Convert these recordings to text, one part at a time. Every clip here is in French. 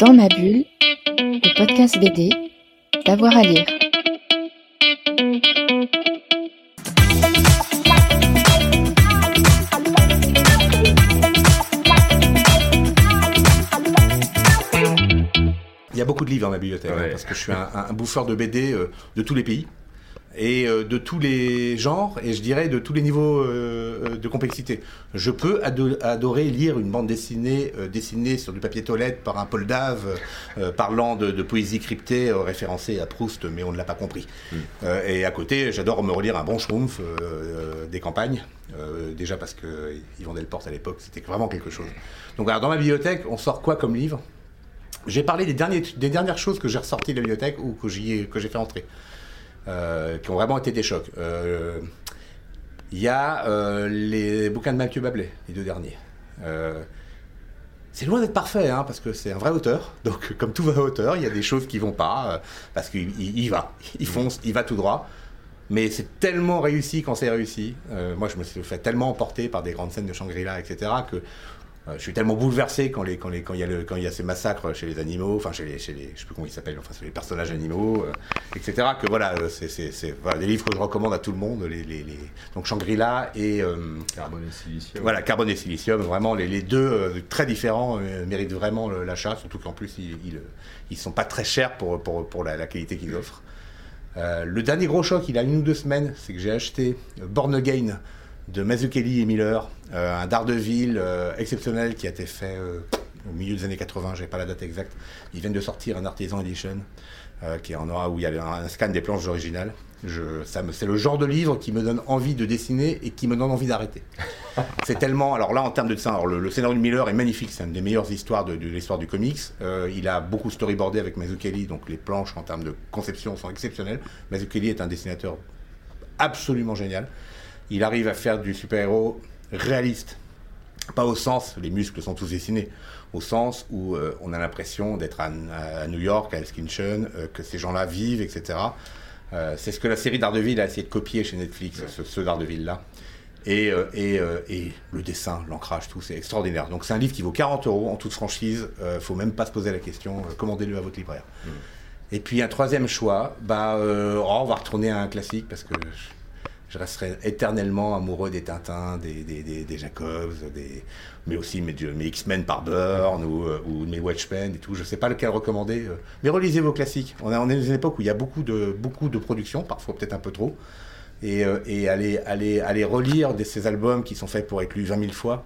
Dans ma bulle, le podcast BD, d'avoir à lire. Il y a beaucoup de livres dans ma bibliothèque, hein, parce que je suis un, un bouffeur de BD euh, de tous les pays et euh, de tous les genres et je dirais de tous les niveaux euh, euh, de complexité. Je peux ado- adorer lire une bande dessinée dessinée sur du papier toilette par un Paul Dave parlant de, de poésie cryptée référencée à Proust, mais on ne l'a pas compris. Euh, et à côté, j'adore me relire un bon Schtroumpf des campagnes, déjà parce que Yvan Delporte à l'époque, c'était vraiment quelque chose. Donc alors, dans ma bibliothèque, on sort quoi comme livre? J'ai parlé des, derniers, des dernières choses que j'ai ressorties de la bibliothèque ou que j'ai fait entrer, qui ont vraiment été des chocs. Euh, Il y a euh, les bouquins de Mathieu Bablet, les deux derniers. Euh, c'est loin d'être parfait, hein, parce que c'est un vrai auteur. Donc, comme tout vrai auteur, il y a des choses qui vont pas, euh, parce qu'il il- il va, il fonce, il va tout droit. Mais c'est tellement réussi quand c'est réussi. Euh, moi, je me suis fait tellement emporter par des grandes scènes de Shangri-La, etc., que euh, je suis tellement bouleversé quand il y a le quand il y a ces massacres chez les animaux, enfin chez les chez les je sais plus comment ils s'appellent, enfin c'est les personnages animaux, euh, etc. Que voilà, euh, c'est voilà, des livres que je recommande à tout le monde, les les, les- donc Shangri-La et euh, Carbone et silicium. voilà, carbone et silicium, vraiment les, deux très différents méritent vraiment l'achat, surtout qu'en plus ils, ils, ils sont pas très chers pour, pour, pour la, la qualité qu'ils offrent. Le dernier gros choc, il a une ou deux semaines, c'est que j'ai acheté Born Again de Mazzucchelli et Miller, euh, un Daredevil euh, exceptionnel qui a été fait euh, au milieu des années 80, j'ai pas la date exacte. Ils viennent de sortir un Artisan Edition qui est en aura où il y a un, un scan des planches originales. Je, ça me, c'est le genre de livre qui me donne envie de dessiner et qui me donne envie d'arrêter. C'est tellement. Alors là, en termes de dessin, alors le, le scénario de Miller est magnifique. C'est une des meilleures histoires de, de l'histoire du comics. Euh, il a beaucoup storyboardé avec Mazzucchelli, donc les planches en termes de conception sont exceptionnelles. Mazzucchelli est un dessinateur absolument génial. Il arrive à faire du super-héros réaliste. Pas au sens, les muscles sont tous dessinés, au sens où euh, on a l'impression d'être à, à New York, à Elskincton, euh, que ces gens-là vivent, etc. Euh, c'est ce que la série Daredevil a essayé de copier chez Netflix, ce, ce Daredevil-là. Et, et, et le dessin, l'ancrage, tout, c'est extraordinaire. Donc c'est un livre qui vaut 40 euros en toute franchise. Faut même pas se poser la question. Commandez-le à votre libraire. Et puis un troisième choix, bah, euh, oh, on va retourner à un classique parce que je, resterai éternellement amoureux des Tintins, des, des, des, des Jacobs, des, mais aussi mes, mes X-Men par Burn ou, euh, ou mes Watchmen et tout. Je sais pas lequel recommander. euh, mais relisez vos classiques. On, est dans une époque où il y a beaucoup de, beaucoup de productions, parfois peut-être un peu trop. Et, euh, et aller, aller, aller relire ces albums qui sont faits pour être lus 20 000 fois,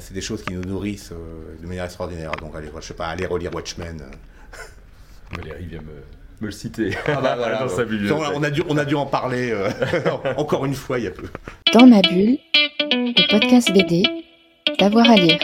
c'est des choses qui nous nourrissent de manière extraordinaire. Donc allez, je sais pas, allez relire Watchmen. Valérie vient me, me le citer Ah bah voilà, dans ouais. sa bibliothèque. On a, on a dû, on a dû en parler euh, encore une fois il y a peu. Dans ma bulle, le podcast BD, d'avoir à lire.